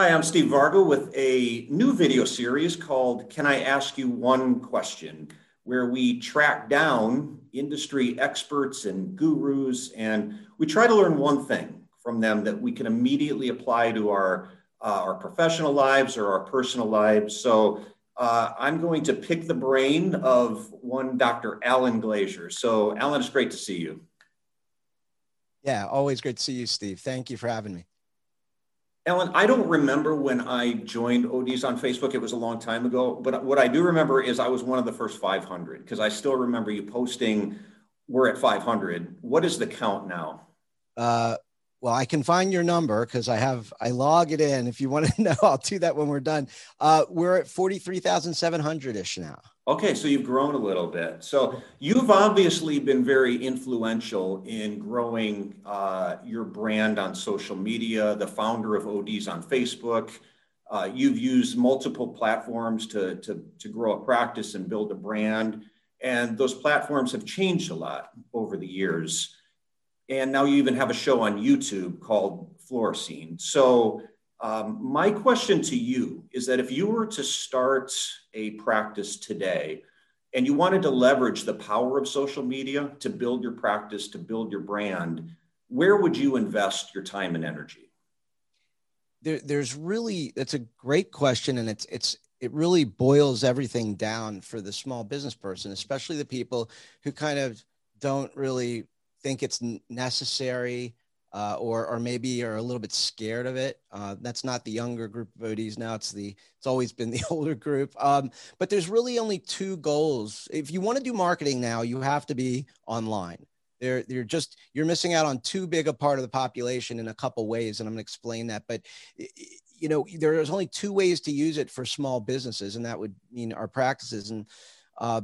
Hi, I'm Steve Vargo with a new video series called Can I Ask You One Question? where we track down industry experts and gurus and we try to learn one thing from them that we can immediately apply to our, uh, our professional lives or our personal lives. So uh, I'm going to pick the brain of one Dr. Alan Glazier. So, Alan, it's great to see you. Yeah, always great to see you, Steve. Thank you for having me. Alan, I don't remember when I joined ODs on Facebook. It was a long time ago. But what I do remember is I was one of the first 500 because I still remember you posting, we're at 500. What is the count now? Uh, well, I can find your number because I have, I log it in. If you want to know, I'll do that when we're done. Uh, we're at 43,700 ish now. Okay, so you've grown a little bit. So you've obviously been very influential in growing uh, your brand on social media, the founder of ODs on Facebook. Uh, you've used multiple platforms to, to, to grow a practice and build a brand. And those platforms have changed a lot over the years. And now you even have a show on YouTube called FluorScene. So um, my question to you is that if you were to start a practice today and you wanted to leverage the power of social media to build your practice, to build your brand, where would you invest your time and energy? There, there's really that's a great question, and it's it's it really boils everything down for the small business person, especially the people who kind of don't really think it's necessary uh, or or maybe are a little bit scared of it. Uh, that's not the younger group of ODs now. It's the it's always been the older group. Um, but there's really only two goals. If you want to do marketing now, you have to be online. They're, they're just you're missing out on too big a part of the population in a couple ways, and I'm going to explain that. But you know, there's only two ways to use it for small businesses, and that would mean our practices. And uh,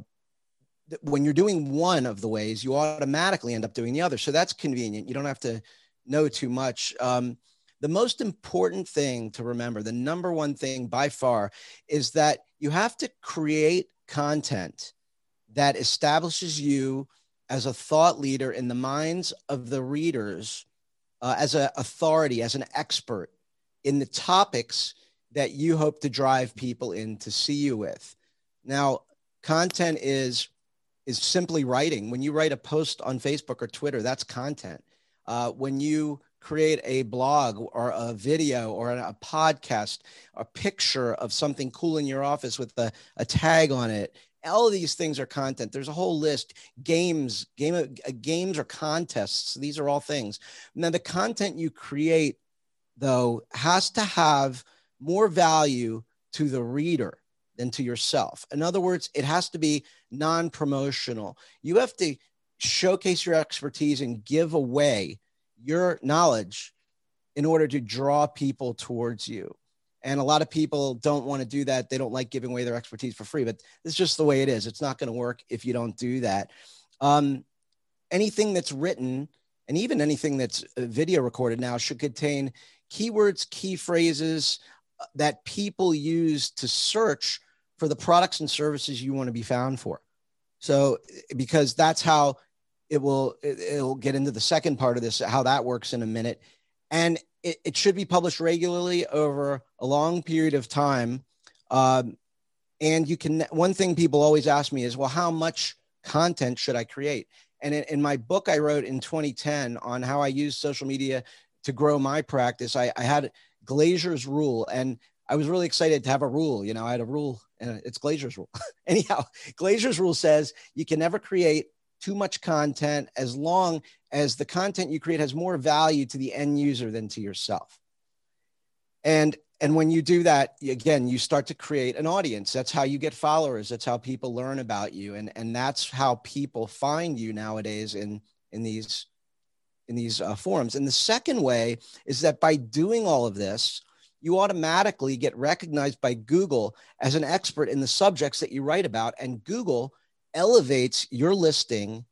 when you're doing one of the ways, you automatically end up doing the other. So that's convenient. You don't have to know too much. Um, the most important thing to remember, the number one thing by far, is that you have to create content that establishes you as a thought leader in the minds of the readers, uh, as an authority, as an expert in the topics that you hope to drive people in to see you with. Now, content is is simply writing. When you write a post on Facebook or Twitter, that's content uh, when you create a blog or a video or a podcast, a picture of something cool in your office with a, a tag on it. All of these things are content. There's a whole list. Games, game, uh, games or contests. These are all things. Now, the content you create, though, has to have more value to the reader than to yourself. In other words, it has to be non promotional. You have to showcase your expertise and give away your knowledge in order to draw people towards you. And a lot of people don't want to do that. They don't like giving away their expertise for free, but it's just the way it is. It's not going to work if you don't do that. Um, anything that's written and even anything that's uh, video recorded now should contain keywords, key phrases uh, that people use to search for the products and services you want to be found for. So, because that's how it will it, will get into the second part of this how that works in a minute. And it, it should be published regularly over a long period of time. Um, and you can one thing people always ask me is well how much content should i create? And in, in my book i wrote in 2010 on how i use social media to grow my practice i, I had glazier's rule and i was really excited to have a rule you know i had a rule and it's glazier's rule. Anyhow glazier's rule says you can never create too much content as long as the content you create has more value to the end user than to yourself. And and when you do that again you start to create an audience. That's how you get followers. That's how people learn about you. And and that's how people find you nowadays in in these in these uh, forums. And the second way is that by doing all of this you automatically get recognized by google as an expert in the subjects that you write about. And google elevates your listing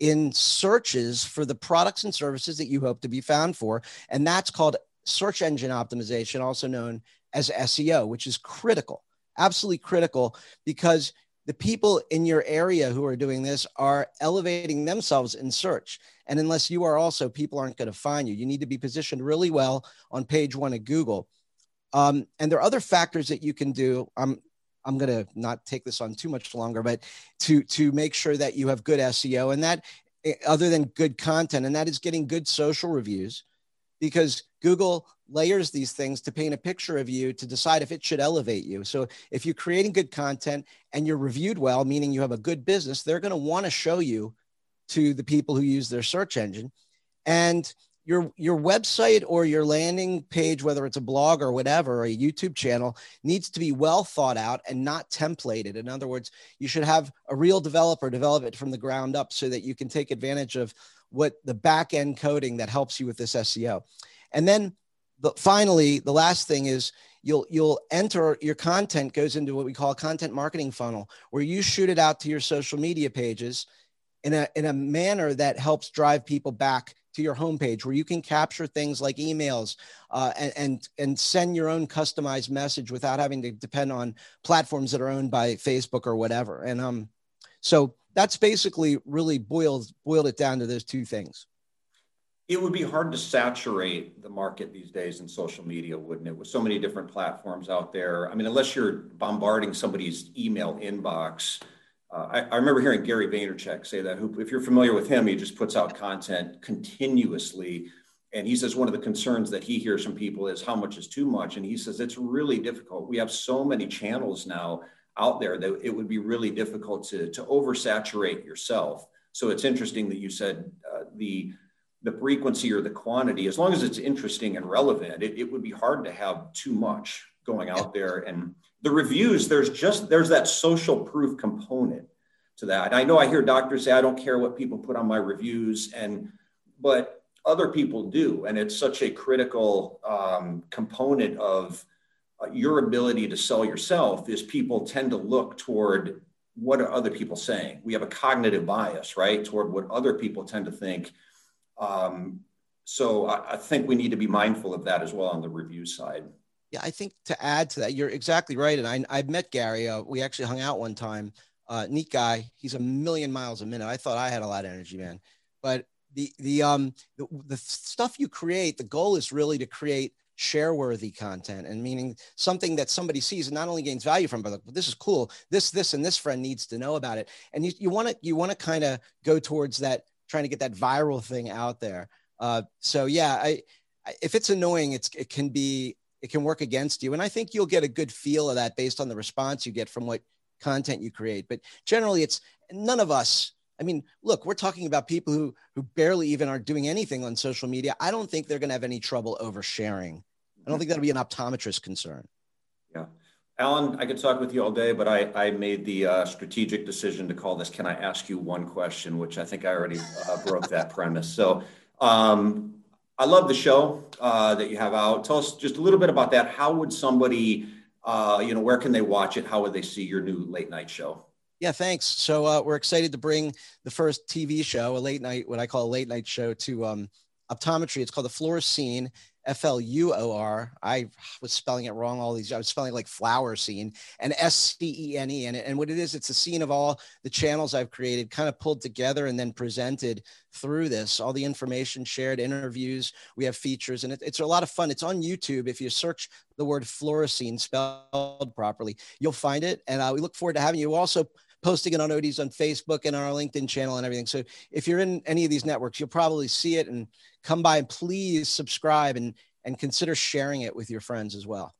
in searches for the products and services that you hope to be found for. And that's called search engine optimization, also known as SEO, which is critical, absolutely critical, because the people in your area who are doing this are elevating themselves in search. And unless you are also, people aren't going to find you. You need to be positioned really well on page one of Google. Um, and there are other factors that you can do. I'm I'm going to not take this on too much longer, but to to make sure that you have good SEO and that eh, other than good content, and that is getting good social reviews, because Google layers these things to paint a picture of you to decide if it should elevate you. So if you're creating good content and you're reviewed well, meaning you have a good business, they're going to want to show you to the people who use their search engine. And your your website or your landing page whether it's a blog or whatever or a youtube channel needs to be well thought out and not templated. In other words you should have a real developer develop it from the ground up so that you can take advantage of what the back end coding that helps you with this seo and then the, finally the last thing is you'll you'll enter your content goes into what we call a content marketing funnel where you shoot it out to your social media pages in a in a manner that helps drive people back to your homepage where you can capture things like emails uh, and, and, and send your own customized message without having to depend on platforms that are owned by Facebook or whatever. And um, so that's basically really boiled boiled it down to those two things. It would be hard to saturate the market these days in social media, wouldn't it? With so many different platforms out there. I mean, unless you're bombarding somebody's email inbox, uh, I, I, remember hearing Gary Vaynerchuk say that. Who, if you're familiar with him, he just puts out content continuously. And he says one of the concerns that he hears from people is how much is too much. And he says it's really difficult. We have so many channels now out there that it would be really difficult to, to oversaturate yourself. So it's interesting that you said uh, the the frequency or the quantity, as long as it's interesting and relevant, it, it would be hard to have too much going out there. And the reviews, there's just there's that social proof component to that. I know I hear doctors say, I don't care what people put on my reviews, and but other people do, and it's such a critical um, component of uh, your ability to sell yourself. Is people tend to look toward what are other people saying? We have a cognitive bias, right, toward what other people tend to think. Um, so I, I think we need to be mindful of that as well on the review side. Yeah, I think to add to that, you're exactly right. And I, I've met Gary. Uh, we actually hung out one time. Uh, neat guy. He's a million miles a minute. I thought I had a lot of energy, man. But the the um the, the stuff you create, the goal is really to create share worthy content and meaning something that somebody sees and not only gains value from but like, this is cool this this and this friend needs to know about it and you want to you want to kind of go towards that trying to get that viral thing out there uh, so yeah I, I if it's annoying it's it can be it can work against you. And I think you'll get a good feel of that based on the response you get from what content you create. But generally, it's none of us. I mean, look, we're talking about people who who barely even are doing anything on social media. I don't think they're going to have any trouble oversharing. I don't think that'll be an optometrist concern. Yeah. Alan, I could talk with you all day, but I, I made the uh, strategic decision to call this Can I Ask You One Question, which I think I already uh, broke that premise. So um, I love the show uh, that you have out. Tell us just a little bit about that. How would somebody, uh, you know, where can they watch it? How would they see your new late night show? Yeah, thanks. So uh, we're excited to bring the first TV show, a late night, what I call a late night show, to um, optometry. It's called the FluorScene, F L U O R. I was spelling it wrong all these. I was spelling like flower scene and S C E N E. And, what it is, it's a scene of all the channels I've created, kind of pulled together and then presented through this. All the information shared, interviews. We have features, and it, it's a lot of fun. It's on YouTube. If you search the word FluorScene spelled properly, you'll find it. And uh, we look forward to having you. Also posting it on ODs on Facebook and on our LinkedIn channel and everything. So if you're in any of these networks, you'll probably see it and come by and please subscribe and and consider sharing it with your friends as well.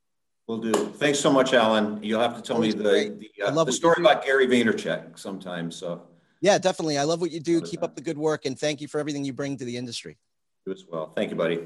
Will do. Thanks so much, Alan. You'll have to tell me the the, uh, the story about Gary Vaynerchuk sometime. So yeah, definitely. I love what you do. Keep up the good work, and thank you for everything you bring to the industry. You as well. Thank you, buddy.